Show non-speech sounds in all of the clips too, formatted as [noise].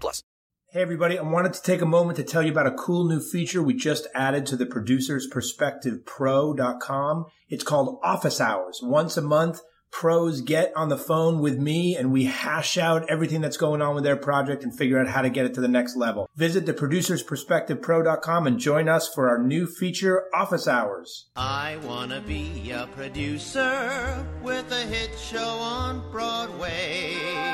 plus. Hey everybody, I wanted to take a moment to tell you about a cool new feature we just added to the Producers Perspective Pro.com. It's called Office Hours. Once a month, pros get on the phone with me and we hash out everything that's going on with their project and figure out how to get it to the next level. Visit the producersperspectivepro.com and join us for our new feature, Office Hours. I want to be a producer with a hit show on Broadway.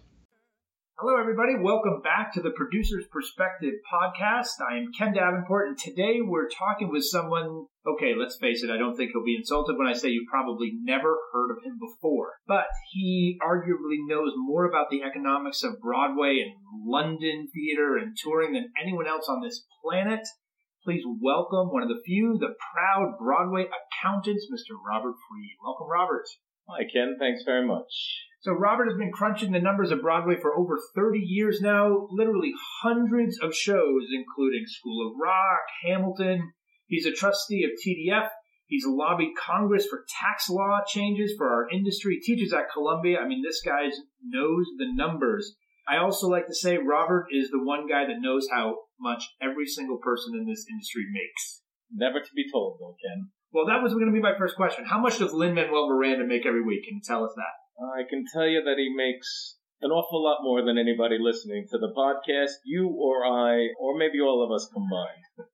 Hello, everybody. Welcome back to the Producer's Perspective podcast. I am Ken Davenport, and today we're talking with someone. Okay, let's face it, I don't think he'll be insulted when I say you've probably never heard of him before. But he arguably knows more about the economics of Broadway and London theater and touring than anyone else on this planet. Please welcome one of the few, the proud Broadway accountants, Mr. Robert Fried. Welcome, Robert. Hi, Ken. Thanks very much. So Robert has been crunching the numbers of Broadway for over 30 years now, literally hundreds of shows, including School of Rock, Hamilton. He's a trustee of TDF. He's lobbied Congress for tax law changes for our industry. Teaches at Columbia. I mean, this guy knows the numbers. I also like to say Robert is the one guy that knows how much every single person in this industry makes. Never to be told, though, Ken. Well, that was going to be my first question. How much does Lin Manuel Miranda make every week? Can you tell us that? I can tell you that he makes an awful lot more than anybody listening to the podcast, you or I, or maybe all of us combined.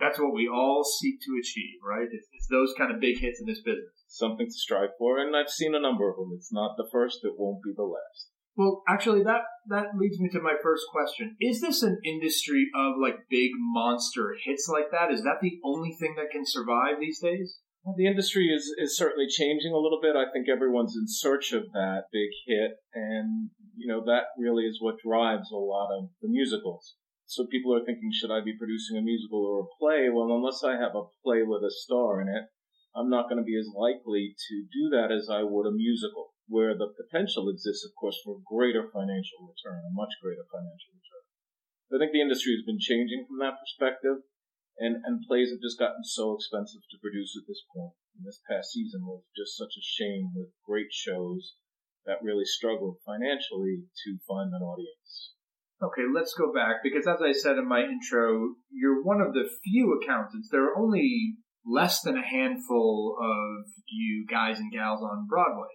That's what we all seek to achieve, right? It's, it's those kind of big hits in this business. Something to strive for, and I've seen a number of them. It's not the first, it won't be the last. Well, actually, that that leads me to my first question: Is this an industry of like big monster hits like that? Is that the only thing that can survive these days? The industry is, is certainly changing a little bit. I think everyone's in search of that big hit, and you know that really is what drives a lot of the musicals. So people are thinking, should I be producing a musical or a play? Well, unless I have a play with a star in it, I'm not going to be as likely to do that as I would a musical, where the potential exists, of course, for greater financial return, a much greater financial return. I think the industry has been changing from that perspective and and plays have just gotten so expensive to produce at this point. And this past season was just such a shame with great shows that really struggled financially to find an audience. Okay, let's go back because as I said in my intro, you're one of the few accountants. There are only less than a handful of you guys and gals on Broadway.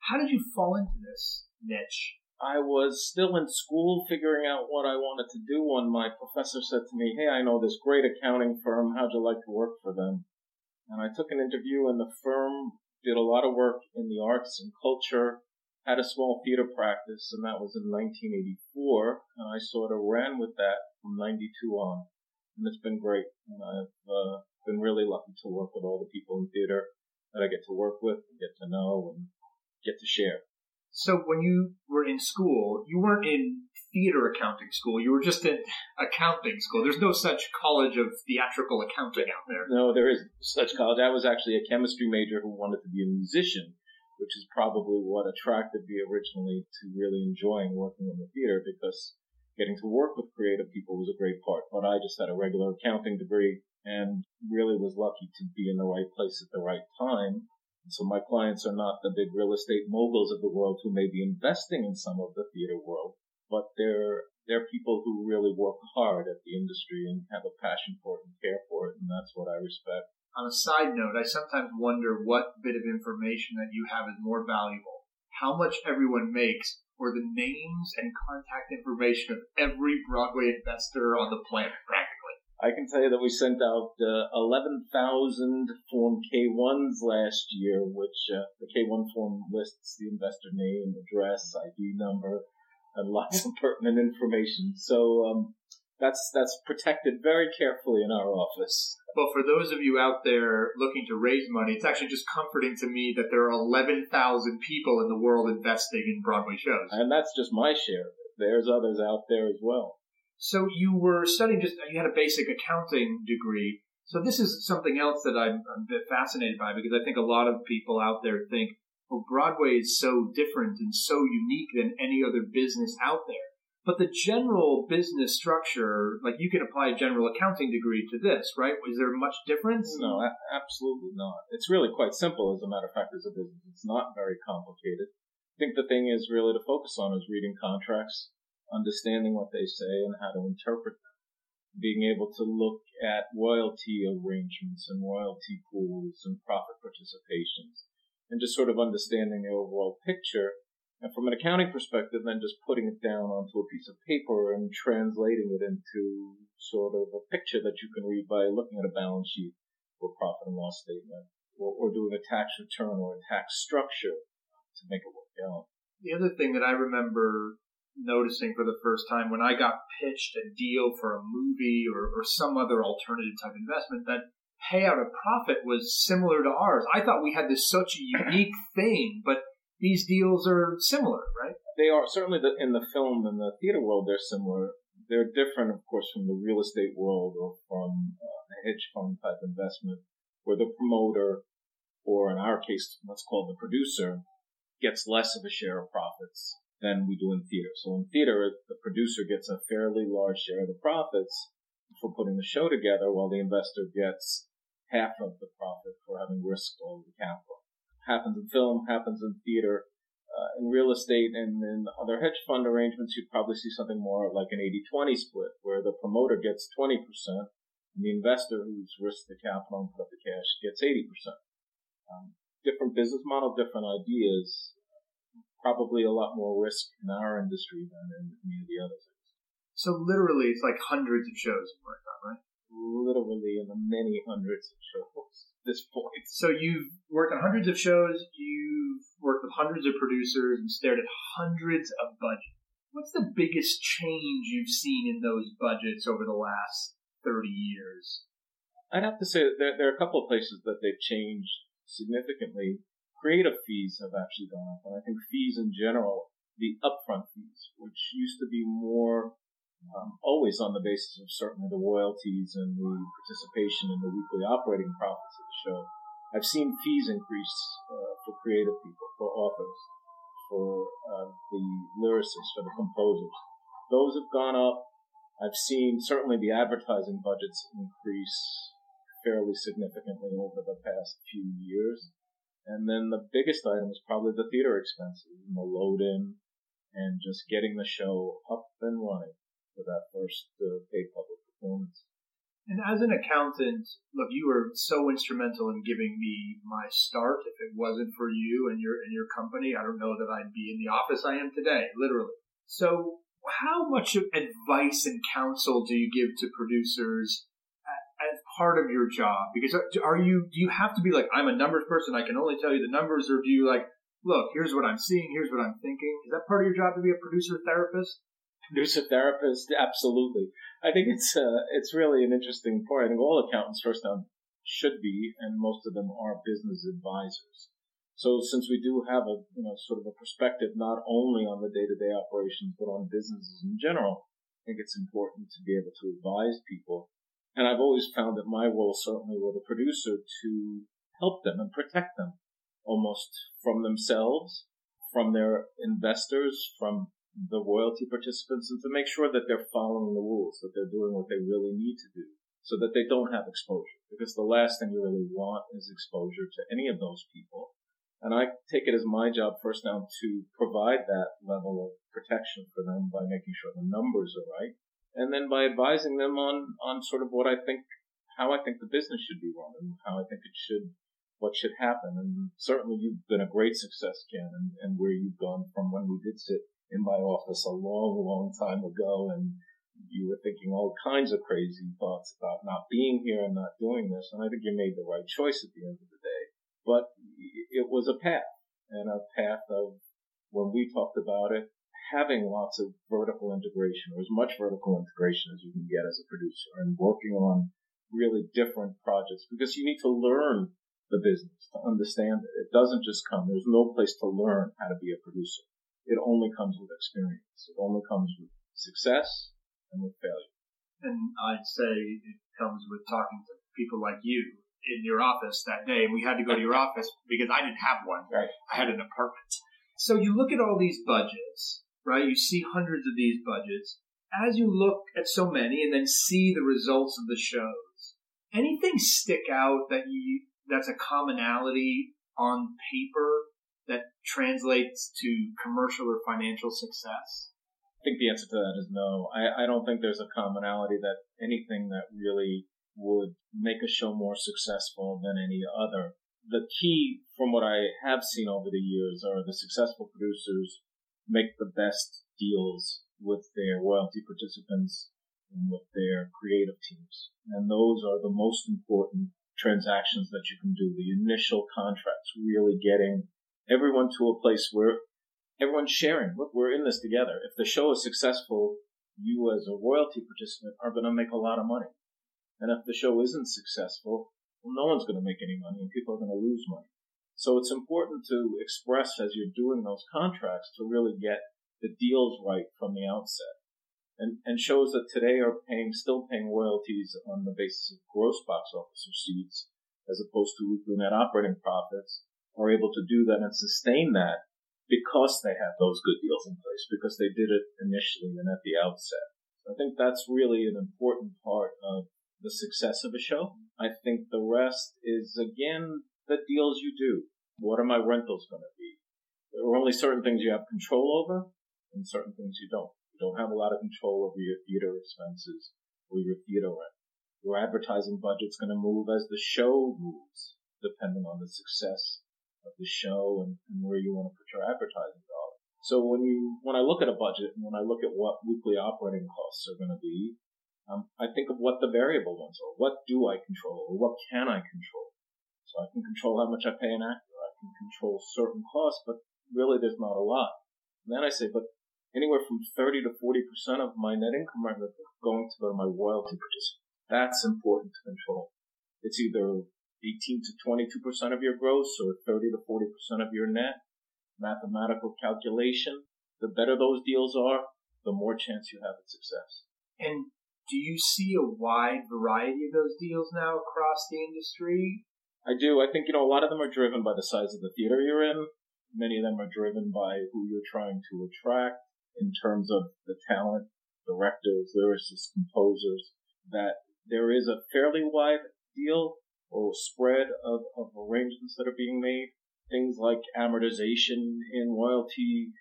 How did you fall into this niche? I was still in school figuring out what I wanted to do when my professor said to me, Hey, I know this great accounting firm. How'd you like to work for them? And I took an interview and the firm did a lot of work in the arts and culture, had a small theater practice, and that was in 1984. And I sort of ran with that from 92 on. And it's been great. And I've uh, been really lucky to work with all the people in theater that I get to work with, and get to know, and get to share. So when you were in school, you weren't in theater accounting school. You were just in accounting school. There's no such college of theatrical accounting out there. No, there is such college. I was actually a chemistry major who wanted to be a musician, which is probably what attracted me originally to really enjoying working in the theater because getting to work with creative people was a great part. But I just had a regular accounting degree and really was lucky to be in the right place at the right time. So my clients are not the big real estate moguls of the world who may be investing in some of the theater world, but they're they're people who really work hard at the industry and have a passion for it and care for it, and that's what I respect. On a side note, I sometimes wonder what bit of information that you have is more valuable. How much everyone makes or the names and contact information of every Broadway investor on the planet, practically. I can tell you that we sent out uh, 11,000 Form K1s last year, which uh, the K1 form lists the investor name, address, ID number, and lots of [laughs] pertinent information. So um, that's that's protected very carefully in our office. Well, for those of you out there looking to raise money, it's actually just comforting to me that there are 11,000 people in the world investing in Broadway shows. And that's just my share. There's others out there as well. So you were studying just, you had a basic accounting degree. So this is something else that I'm a bit fascinated by because I think a lot of people out there think, well, Broadway is so different and so unique than any other business out there. But the general business structure, like you can apply a general accounting degree to this, right? Is there much difference? No, absolutely not. It's really quite simple, as a matter of fact, as a business. It's not very complicated. I think the thing is really to focus on is reading contracts, understanding what they say and how to interpret them. Being able to look at royalty arrangements and royalty pools and profit participations and just sort of understanding the overall picture and from an accounting perspective, then just putting it down onto a piece of paper and translating it into sort of a picture that you can read by looking at a balance sheet or profit and loss statement or, or doing a tax return or a tax structure to make it work out. The other thing that I remember noticing for the first time when I got pitched a deal for a movie or, or some other alternative type investment that payout of profit was similar to ours. I thought we had this such a unique [clears throat] thing, but these deals are similar, right? They are certainly the, in the film and the theater world. They're similar. They're different, of course, from the real estate world or from uh, a hedge fund type investment, where the promoter, or in our case, what's called the producer, gets less of a share of profits than we do in theater. So in theater, the producer gets a fairly large share of the profits for putting the show together, while the investor gets half of the profit for having risked all the capital happens in film, happens in theater. Uh, in real estate and in other hedge fund arrangements, you'd probably see something more like an 80-20 split, where the promoter gets 20% and the investor who's risked the capital and put up the cash gets 80%. Um, different business model, different ideas, probably a lot more risk in our industry than in any of the other things. So literally, it's like hundreds of shows you worked on, right? Literally in the many hundreds of shows this point. So you've worked on hundreds of shows, you've worked with hundreds of producers and stared at hundreds of budgets. What's the biggest change you've seen in those budgets over the last 30 years? I'd have to say that there, there are a couple of places that they've changed significantly. Creative fees have actually gone up, and I think fees in general, the upfront fees, which used to be more um, always on the basis of certainly the royalties and the participation in the weekly operating profits of the show. I've seen fees increase uh, for creative people, for authors, for uh, the lyricists, for the composers. Those have gone up. I've seen certainly the advertising budgets increase fairly significantly over the past few years. And then the biggest item is probably the theater expenses and the load in and just getting the show up and running for that first uh, paid public performance. And as an accountant, look, you were so instrumental in giving me my start. If it wasn't for you and your and your company, I don't know that I'd be in the office I am today, literally. So, how much advice and counsel do you give to producers part of your job? Because are you do you have to be like I'm a numbers person? I can only tell you the numbers, or do you like look? Here's what I'm seeing. Here's what I'm thinking. Is that part of your job to be a producer therapist? Producer therapist, absolutely. I think it's uh, it's really an interesting point. I think all accountants first down should be, and most of them are business advisors. So since we do have a you know sort of a perspective not only on the day to day operations but on businesses in general, I think it's important to be able to advise people. And I've always found that my role certainly with a producer to help them and protect them almost from themselves, from their investors, from the royalty participants, and to make sure that they're following the rules, that they're doing what they really need to do so that they don't have exposure. Because the last thing you really want is exposure to any of those people. And I take it as my job first now to provide that level of protection for them by making sure the numbers are right. And then by advising them on, on sort of what I think, how I think the business should be run and how I think it should, what should happen. And certainly you've been a great success, Ken, and, and where you've gone from when we did sit in my office a long, long time ago and you were thinking all kinds of crazy thoughts about not being here and not doing this. And I think you made the right choice at the end of the day. But it was a path and a path of when we talked about it, having lots of vertical integration or as much vertical integration as you can get as a producer and working on really different projects because you need to learn the business to understand it. It doesn't just come. There's no place to learn how to be a producer. It only comes with experience. It only comes with success and with failure. And I'd say it comes with talking to people like you in your office that day. And we had to go to your office because I didn't have one. Right. I had an apartment. So you look at all these budgets, right? You see hundreds of these budgets. As you look at so many and then see the results of the shows, anything stick out that you that's a commonality on paper that translates to commercial or financial success? I think the answer to that is no. I, I don't think there's a commonality that anything that really would make a show more successful than any other. The key from what I have seen over the years are the successful producers make the best deals with their royalty participants and with their creative teams. And those are the most important transactions that you can do. The initial contracts, really getting everyone to a place where everyone's sharing. Look, we're in this together. If the show is successful, you as a royalty participant are going to make a lot of money. And if the show isn't successful, well, no one's going to make any money and people are going to lose money. So it's important to express as you're doing those contracts to really get the deals right from the outset. And, and shows that today are paying, still paying royalties on the basis of gross box office receipts as opposed to weekly net operating profits are able to do that and sustain that because they have those good deals in place, because they did it initially and at the outset. I think that's really an important part of the success of a show. I think the rest is again the deals you do. What are my rentals going to be? There are only certain things you have control over and certain things you don't. You don't have a lot of control over your theater expenses or your theater rent. Your advertising budget's going to move as the show moves, depending on the success of the show and, and where you want to put your advertising dollar. So when you when I look at a budget and when I look at what weekly operating costs are going to be, um, I think of what the variable ones are. What do I control or what can I control? So I can control how much I pay an actor. I can control certain costs, but really there's not a lot. And then I say, but anywhere from 30 to 40% of my net income are going to go to my royalty participants. That's important to control. It's either 18 to 22% of your gross or 30 to 40% of your net. Mathematical calculation. The better those deals are, the more chance you have at success. And do you see a wide variety of those deals now across the industry? I do. I think, you know, a lot of them are driven by the size of the theater you're in. Many of them are driven by who you're trying to attract in terms of the talent, directors, lyricists, composers, that there is a fairly wide deal or spread of, of arrangements that are being made. Things like amortization and royalty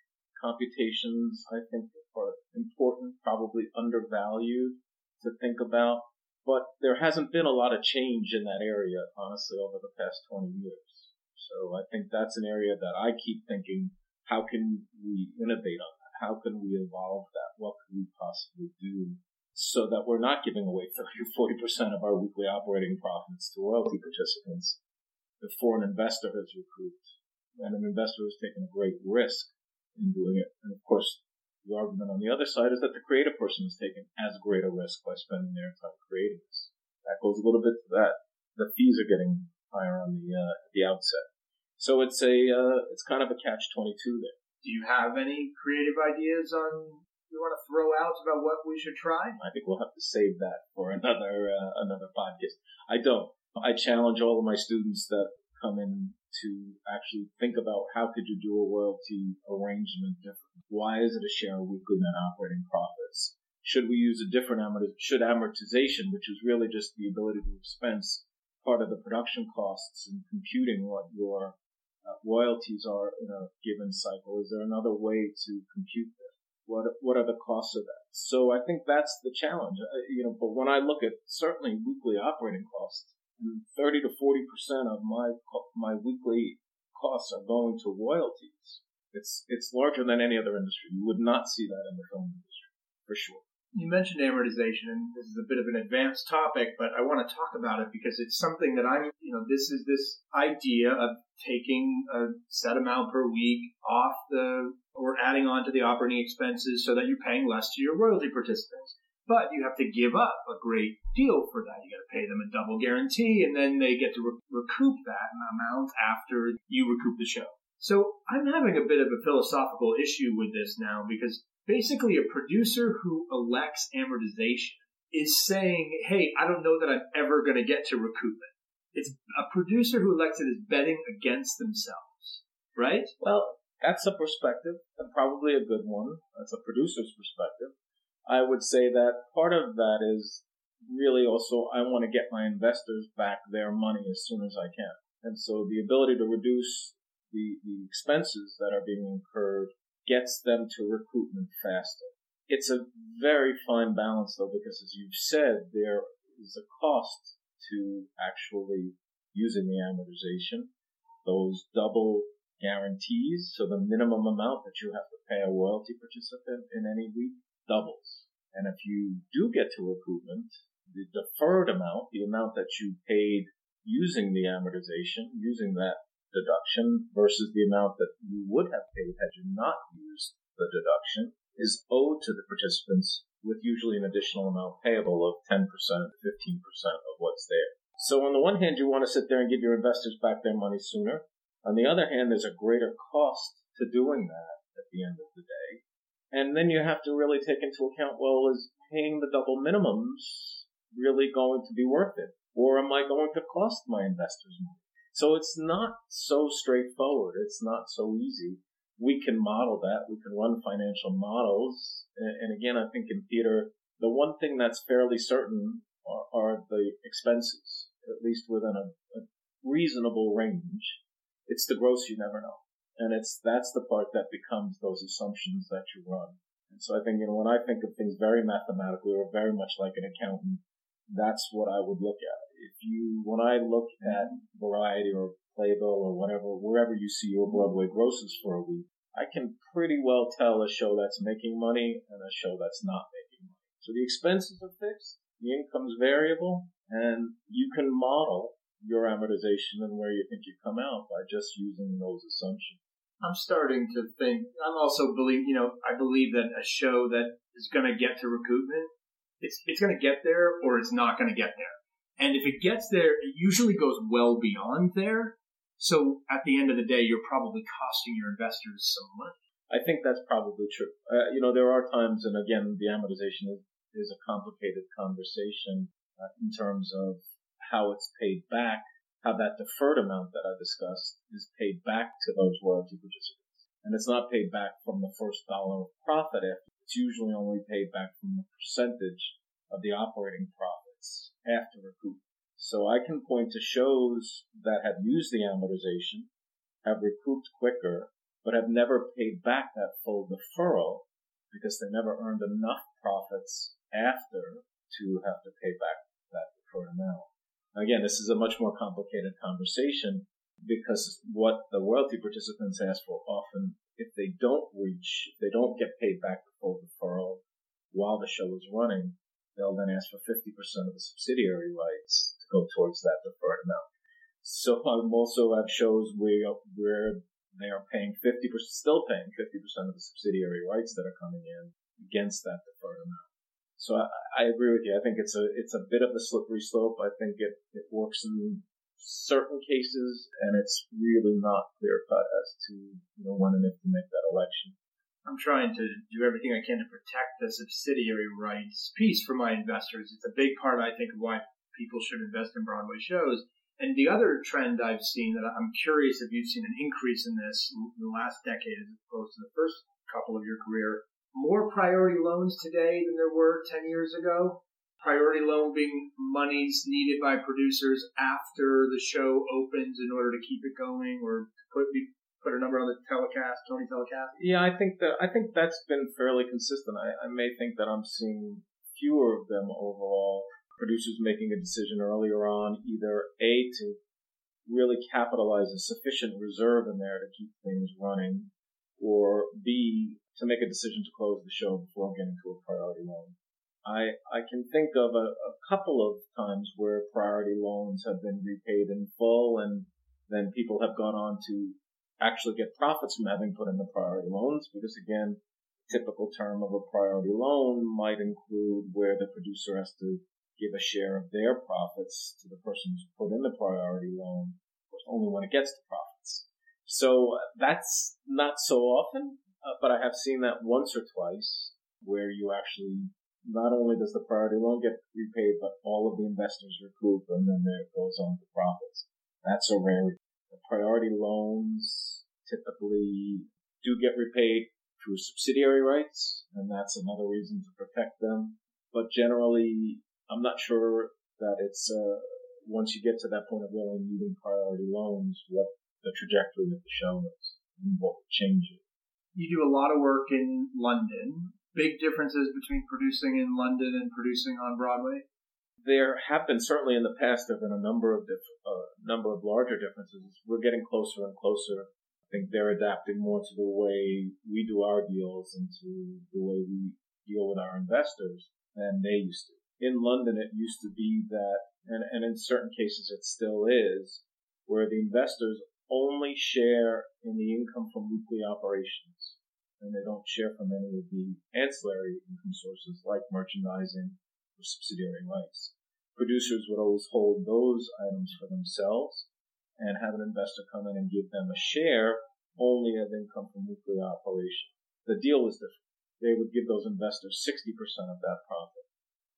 computations, I think are important, probably undervalued to think about. But there hasn't been a lot of change in that area, honestly, over the past 20 years. So I think that's an area that I keep thinking, how can we innovate on that? How can we evolve that? What can we possibly do so that we're not giving away 30 or 40% of our weekly operating profits to royalty participants before an investor has recouped. And an investor has taken a great risk in doing it. And of course, the argument on the other side is that the creative person is taking as great a risk by spending their time creating this. That goes a little bit to that. The fees are getting higher on the uh, at the outset. So it's a uh, it's kind of a catch twenty two there. Do you have any creative ideas on you want to throw out about what we should try? I think we'll have to save that for another uh, another podcast. I don't. I challenge all of my students that come in to actually think about how could you do a royalty arrangement differently? Why is it a share of weekly net operating profits? Should we use a different amortization? Should amortization, which is really just the ability to expense part of the production costs and computing what your uh, royalties are in a given cycle. Is there another way to compute this? What what are the costs of that? So I think that's the challenge. Uh, you know, but when I look at certainly weekly operating costs, 30 to 40 percent of my my weekly costs are going to royalties. It's it's larger than any other industry. You would not see that in the film industry for sure you mentioned amortization, and this is a bit of an advanced topic, but I want to talk about it because it's something that I'm, you know, this is this idea of taking a set amount per week off the, or adding on to the operating expenses so that you're paying less to your royalty participants. But you have to give up a great deal for that. You got to pay them a double guarantee, and then they get to re- recoup that amount after you recoup the show. So I'm having a bit of a philosophical issue with this now because basically a producer who elects amortization is saying, hey, I don't know that I'm ever going to get to recoup it. It's a producer who elects it is betting against themselves, right? Well, that's a perspective and probably a good one. That's a producer's perspective. I would say that part of that is really also I want to get my investors back their money as soon as I can. And so the ability to reduce the, the expenses that are being incurred gets them to recoupment faster. It's a very fine balance though, because as you've said, there is a cost to actually using the amortization. Those double guarantees, so the minimum amount that you have to pay a royalty participant in any week doubles. And if you do get to recoupment, the deferred amount, the amount that you paid using the amortization, using that deduction versus the amount that you would have paid had you not used the deduction is owed to the participants with usually an additional amount payable of 10% to 15% of what's there. So on the one hand, you want to sit there and give your investors back their money sooner. On the other hand, there's a greater cost to doing that at the end of the day. And then you have to really take into account, well, is paying the double minimums really going to be worth it? Or am I going to cost my investors more? So it's not so straightforward. It's not so easy. We can model that. We can run financial models. And, again, I think in theater, the one thing that's fairly certain are, are the expenses, at least within a, a reasonable range. It's the gross you never know. And it's, that's the part that becomes those assumptions that you run. And so I think, you know, when I think of things very mathematically or very much like an accountant, that's what I would look at if you, when I look at Variety or Playbill or whatever, wherever you see your Broadway grosses for a week, I can pretty well tell a show that's making money and a show that's not making money. So the expenses are fixed, the income's variable, and you can model your amortization and where you think you come out by just using those assumptions. I'm starting to think. I'm also believe. You know, I believe that a show that is going to get to recoupment, it's it's going to get there or it's not going to get there. And if it gets there, it usually goes well beyond there. So at the end of the day, you're probably costing your investors some money. I think that's probably true. Uh, you know, there are times, and again, the amortization is, is a complicated conversation uh, in terms of how it's paid back, how that deferred amount that I discussed is paid back to those royalty participants. And it's not paid back from the first dollar of profit. It's usually only paid back from the percentage of the operating profits after recoup. So I can point to shows that have used the amortization, have recouped quicker, but have never paid back that full deferral because they never earned enough profits after to have to pay back that deferred amount. Again, this is a much more complicated conversation because what the royalty participants ask for often, if they don't reach, they don't get paid back the full deferral while the show is running, they'll then ask for 50% of the subsidiary rights to go towards that deferred amount. So I'm also have shows where, where they are paying 50%, still paying 50% of the subsidiary rights that are coming in against that deferred amount. So I, I agree with you. I think it's a, it's a bit of a slippery slope. I think it, it works in certain cases and it's really not clear cut as to, you know, when and if to make that election. I'm trying to do everything I can to protect the subsidiary rights piece for my investors. It's a big part, I think, of why people should invest in Broadway shows. And the other trend I've seen that I'm curious if you've seen an increase in this in the last decade as opposed to the first couple of your career, more priority loans today than there were 10 years ago. Priority loan being monies needed by producers after the show opens in order to keep it going or to put, put a number on the telecast, Tony telecast? Yeah, I think that I think that's been fairly consistent. I, I may think that I'm seeing fewer of them overall. Producers making a decision earlier on, either a to really capitalize a sufficient reserve in there to keep things running, or b to make a decision to close the show before getting to a priority loan. I, I can think of a, a couple of times where priority loans have been repaid in full and then people have gone on to actually get profits from having put in the priority loans because again, typical term of a priority loan might include where the producer has to give a share of their profits to the person who's put in the priority loan, of course, only when it gets to profits. So that's not so often, uh, but I have seen that once or twice where you actually not only does the priority loan get repaid, but all of the investors recoup and then there goes on to profits. That's a rarity. The priority loans typically do get repaid through subsidiary rights, and that's another reason to protect them. But generally, I'm not sure that it's uh, once you get to that point of really needing priority loans, what the trajectory of the show is and what would change it. You do a lot of work in London. Big differences between producing in London and producing on Broadway there have been certainly in the past there have been a number of diff- uh, number of larger differences. We're getting closer and closer. I think they're adapting more to the way we do our deals and to the way we deal with our investors than they used to. In London, it used to be that, and, and in certain cases it still is, where the investors only share in the income from weekly operations and they don't share from any of the ancillary income sources like merchandising or subsidiary rights. Producers would always hold those items for themselves and have an investor come in and give them a share only of income from weekly operation. The deal was different. They would give those investors 60% of that profit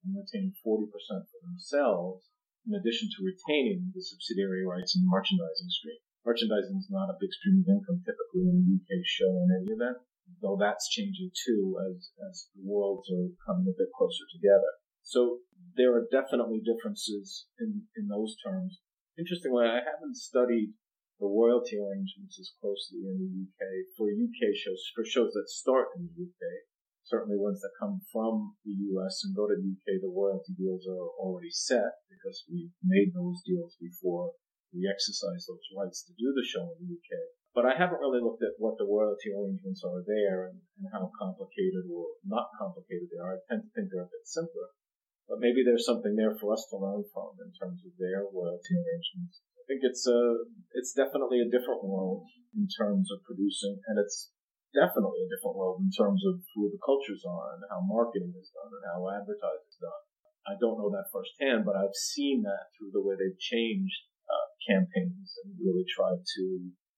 and retain 40% for themselves in addition to retaining the subsidiary rights and merchandising stream. Merchandising is not a big stream of income typically in a UK show in any event, though that's changing too as, as the worlds are coming a bit closer together. So there are definitely differences in, in those terms. Interestingly, I haven't studied the royalty arrangements as closely in the UK for UK shows, for shows that start in the UK. Certainly ones that come from the US and go to the UK, the royalty deals are already set because we've made those deals before we exercise those rights to do the show in the UK. But I haven't really looked at what the royalty arrangements are there and, and how complicated or not complicated they are. I tend to think they're a bit simpler. But maybe there's something there for us to learn from in terms of their royalty arrangements. I think it's a, it's definitely a different world in terms of producing, and it's definitely a different world in terms of who the cultures are and how marketing is done and how advertising is done. I don't know that firsthand, but I've seen that through the way they've changed campaigns and really try to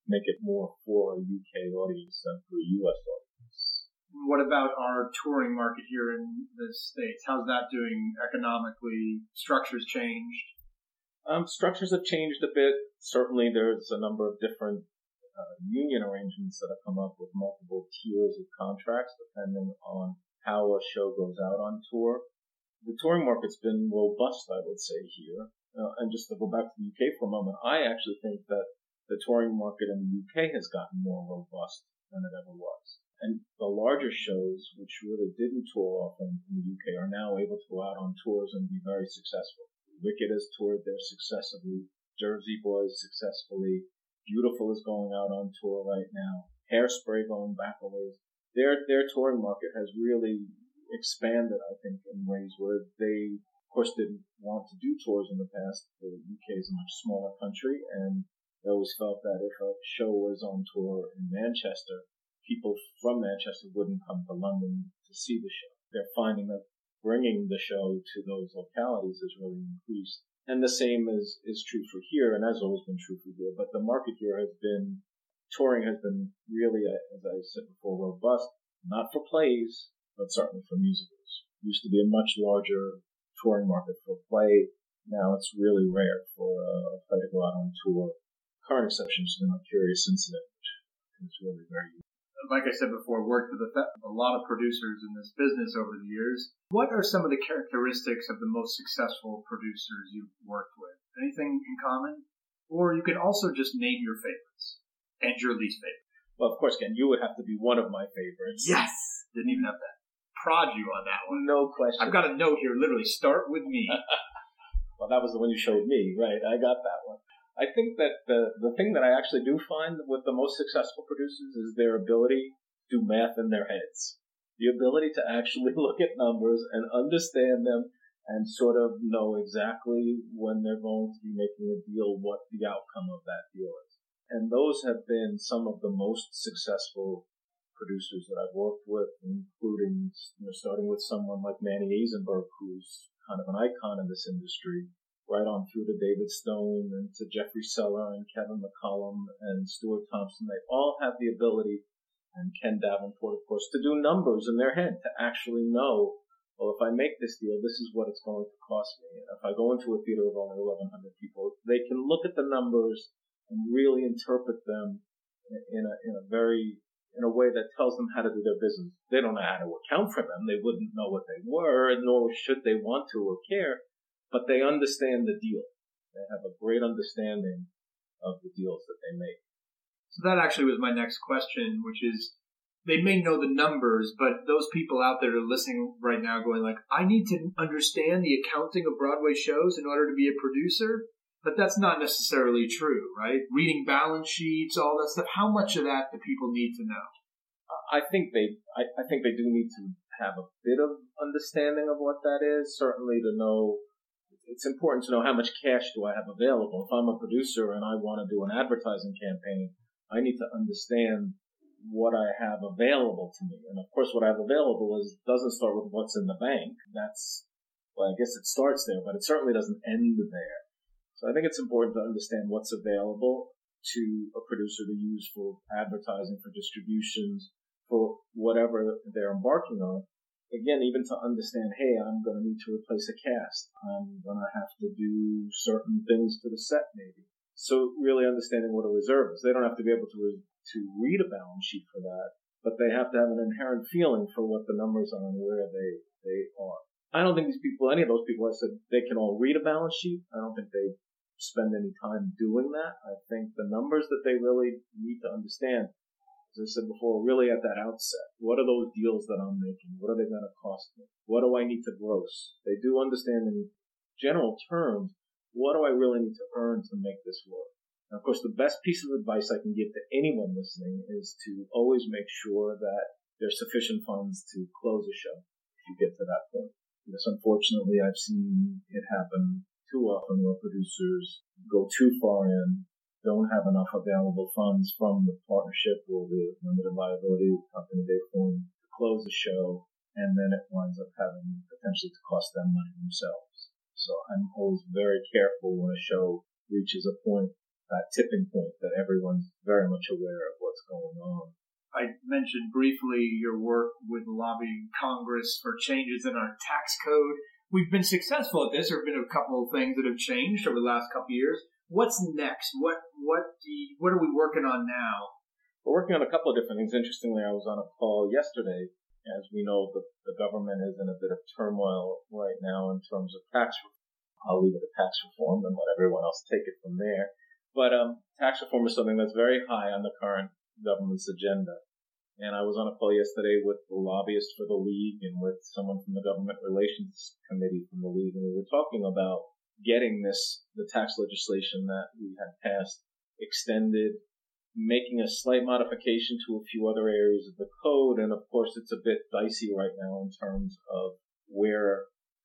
make it more for a UK audience than for a US audience. What about our touring market here in the States? How's that doing economically? Structures changed? Um, structures have changed a bit. Certainly there's a number of different uh, union arrangements that have come up with multiple tiers of contracts depending on how a show goes out on tour. The touring market's been robust, I would say here. Uh, and just to go back to the UK for a moment, I actually think that the touring market in the UK has gotten more robust than it ever was. And the larger shows, which really didn't tour often in the UK, are now able to go out on tours and be very successful. Wicked has toured there successfully. Jersey Boys successfully. Beautiful is going out on tour right now. Hairspray going back a ways. Their, their touring market has really expanded, I think, in ways where they, of course, didn't want to do tours in the past. The UK is a much smaller country, and they always felt that if a show was on tour in Manchester, people from Manchester wouldn't come to London to see the show. They're finding that bringing the show to those localities has really increased. And the same is, is true for here, and has always been true for here. But the market here has been, touring has been really, uh, as I said before, robust, not for plays, but certainly for musicals. Used to be a much larger touring market for a play. Now it's really rare for a play to go out on tour. Current exception is the Curious Incident, which is really very like I said before, worked with a, a, lot of producers in this business over the years. What are some of the characteristics of the most successful producers you've worked with? Anything in common? Or you can also just name your favorites and your least favorite. Well, of course, Ken, you would have to be one of my favorites. Yes! Didn't even have to prod you on that one. No question. I've got a note here, literally, start with me. [laughs] well, that was the one you showed me, right? I got that one. I think that the, the thing that I actually do find with the most successful producers is their ability to do math in their heads. The ability to actually [laughs] look at numbers and understand them and sort of know exactly when they're going to be making a deal, what the outcome of that deal is. And those have been some of the most successful producers that I've worked with, including, you know, starting with someone like Manny Azenberg, who's kind of an icon in this industry, right on through to David Stone and to Jeffrey Seller and Kevin McCollum and Stuart Thompson. They all have the ability, and Ken Davenport, of course, to do numbers in their head, to actually know, well, if I make this deal, this is what it's going to cost me. And if I go into a theater of only 1,100 people, they can look at the numbers and really interpret them in a, in a very, in a way that tells them how to do their business. They don't know how to account for them. They wouldn't know what they were, nor should they want to or care but they understand the deal. They have a great understanding of the deals that they make. So that actually was my next question, which is they may know the numbers, but those people out there are listening right now going like, I need to understand the accounting of Broadway shows in order to be a producer. But that's not necessarily true, right? Reading balance sheets, all that stuff. How much of that do people need to know? I think they, I, I think they do need to have a bit of understanding of what that is. Certainly to know it's important to know how much cash do I have available. If I'm a producer and I want to do an advertising campaign, I need to understand what I have available to me. And of course, what I have available is doesn't start with what's in the bank. That's well, I guess it starts there, but it certainly doesn't end there. So I think it's important to understand what's available to a producer to use for advertising, for distributions, for whatever they're embarking on again, even to understand, hey, I'm going to need to replace a cast. I'm going to have to do certain things to the set, maybe. So really understanding what a reserve is. They don't have to be able to re- to read a balance sheet for that, but they have to have an inherent feeling for what the numbers are and where they they are. I don't think these people, any of those people, I said they can all read a balance sheet. I don't think they spend any time doing that. I think the numbers that they really need to understand as I said before, really at that outset, what are those deals that I'm making? What are they going to cost me? What do I need to gross? They do understand in general terms, what do I really need to earn to make this work? Now, of course, the best piece of advice I can give to anyone listening is to always make sure that there's sufficient funds to close a show if you get to that point. Because unfortunately, I've seen it happen too often where producers go too far in don't have enough available funds from the partnership or the limited liability company they formed to close the show, and then it winds up having potentially to cost them money themselves. So I'm always very careful when a show reaches a point, that tipping point, that everyone's very much aware of what's going on. I mentioned briefly your work with lobbying Congress for changes in our tax code. We've been successful at this. There have been a couple of things that have changed over the last couple of years what's next? What what do you, what are we working on now? We're working on a couple of different things. Interestingly, I was on a call yesterday. As we know, the, the government is in a bit of turmoil right now in terms of tax. I'll leave it at tax reform and let everyone else take it from there. But um, tax reform is something that's very high on the current government's agenda. And I was on a call yesterday with the lobbyist for the league and with someone from the government relations committee from the league, and we were talking about getting this, the tax legislation that we had passed extended making a slight modification to a few other areas of the code. And of course, it's a bit dicey right now in terms of where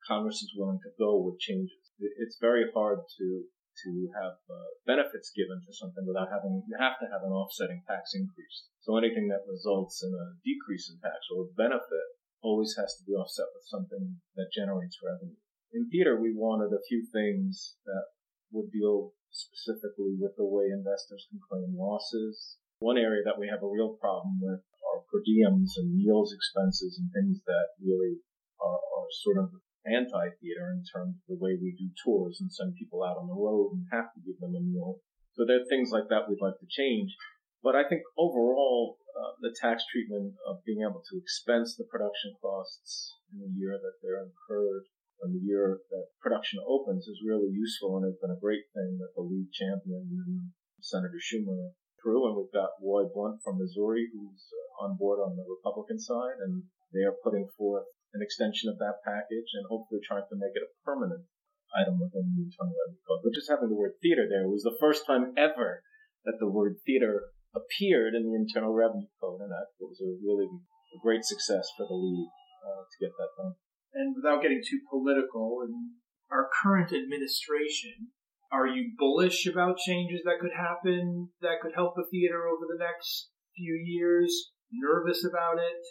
Congress is willing to go with changes. It's very hard to to have uh, benefits given to something without having you have to have an offsetting tax increase. So anything that results in a decrease in tax or a benefit always has to be offset with something that generates revenue. In theater, we wanted a few things that would deal specifically with the way investors can claim losses. One area that we have a real problem with are per diems and meals expenses and things that really are, are sort of anti-theater in terms of the way we do tours and send people out on the road and have to give them a meal. So there are things like that we'd like to change. But I think overall, uh, the tax treatment of being able to expense the production costs in the year that they're incurred and the year that production opens is really useful and has been a great thing that the league championed and Senator Schumer through. And we've got Roy Blunt from Missouri who's uh, on board on the Republican side and they are putting forth an extension of that package and hopefully trying to make it a permanent item within the Internal Revenue Code. But just having the word theater there was the first time ever that the word theater appeared in the Internal Revenue Code, and that was a really a great success for the league uh, to get that done and without getting too political, and our current administration, are you bullish about changes that could happen that could help the theater over the next few years? Nervous about it?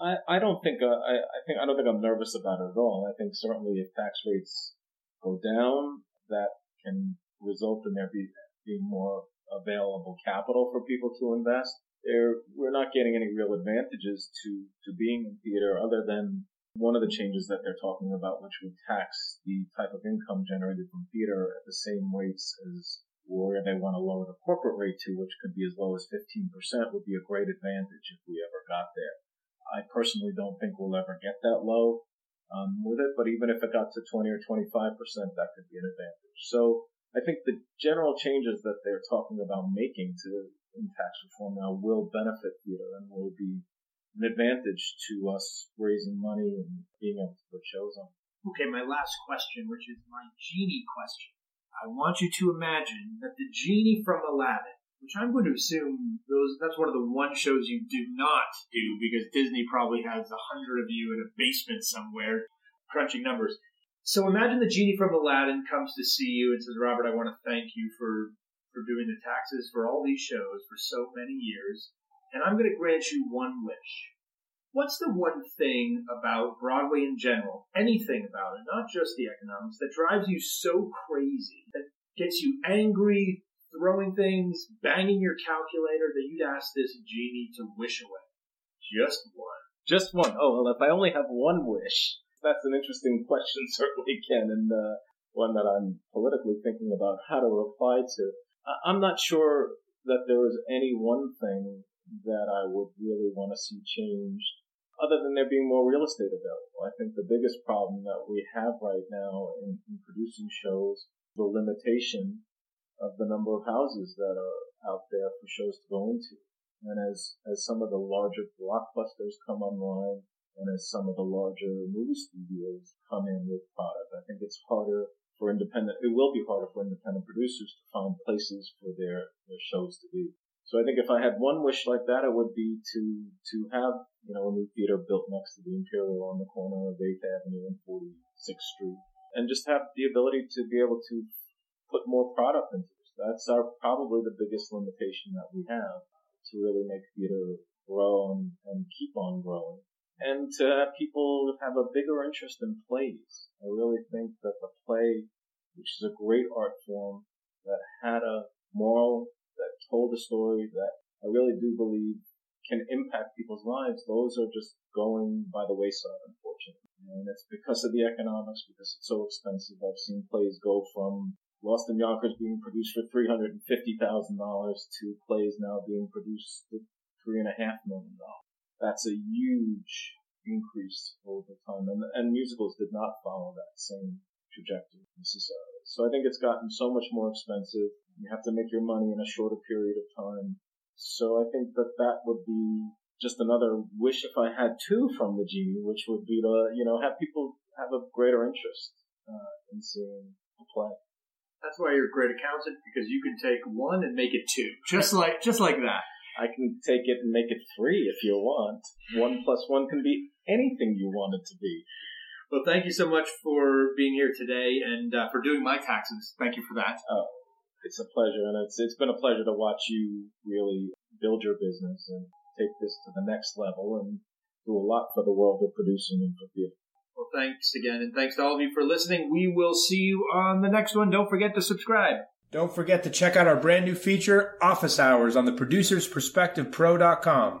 I, I don't think uh, I, I think I don't think I'm nervous about it at all. I think certainly if tax rates go down, that can result in there be, being more available capital for people to invest. There, we're not getting any real advantages to to being in theater other than one of the changes that they're talking about, which would tax the type of income generated from theater at the same rates as where they want to lower the corporate rate to, which could be as low as 15%, would be a great advantage if we ever got there. I personally don't think we'll ever get that low um, with it, but even if it got to 20 or 25%, that could be an advantage. So I think the general changes that they're talking about making to in tax reform now will benefit theater and will be an advantage to us raising money and being able to put shows on. Okay, my last question, which is my genie question. I want you to imagine that the genie from Aladdin, which I'm going to assume those that's one of the one shows you do not do because Disney probably has a hundred of you in a basement somewhere crunching numbers. So imagine the genie from Aladdin comes to see you and says, Robert, I want to thank you for for doing the taxes for all these shows for so many years and I'm going to grant you one wish. What's the one thing about Broadway in general, anything about it, not just the economics, that drives you so crazy, that gets you angry, throwing things, banging your calculator, that you'd ask this genie to wish away? Just one. Just one. Oh, well, if I only have one wish, that's an interesting question, [laughs] certainly, Ken, and uh, one that I'm politically thinking about how to reply to. I'm not sure that there is any one thing that I would really want to see changed other than there being more real estate available. I think the biggest problem that we have right now in, in producing shows the limitation of the number of houses that are out there for shows to go into. And as, as some of the larger blockbusters come online and as some of the larger movie studios come in with product, I think it's harder for independent, it will be harder for independent producers to find places for their, their shows to be. So I think if I had one wish like that, it would be to to have you know a new theater built next to the Imperial on the corner of 8th Avenue and 46th Street, and just have the ability to be able to put more product into this. That's our probably the biggest limitation that we have to really make theater grow and, and keep on growing. And to have people have a bigger interest in plays. I really think that the play, which is a great art form that had a moral that told a story that I really do believe can impact people's lives, those are just going by the wayside, unfortunately. And it's because of the economics, because it's so expensive. I've seen plays go from Lost in Yonkers being produced for $350,000 to plays now being produced for three and a half million dollars. That's a huge increase over time. And, and musicals did not follow that same trajectory necessarily. So I think it's gotten so much more expensive. You have to make your money in a shorter period of time. So I think that that would be just another wish if I had two from the genie, which would be to, you know, have people have a greater interest uh, in seeing a play. That's why you're a great accountant because you can take one and make it two, just like just like that. I can take it and make it three if you want. One plus one can be anything you want it to be. Well, thank you so much for being here today and uh, for doing my taxes. Thank you for that. Oh, it's a pleasure, and it's it's been a pleasure to watch you really build your business and take this to the next level and do a lot for the world of producing and for theater. Well, thanks again, and thanks to all of you for listening. We will see you on the next one. Don't forget to subscribe. Don't forget to check out our brand new feature, Office Hours, on the producersperspectivepro.com.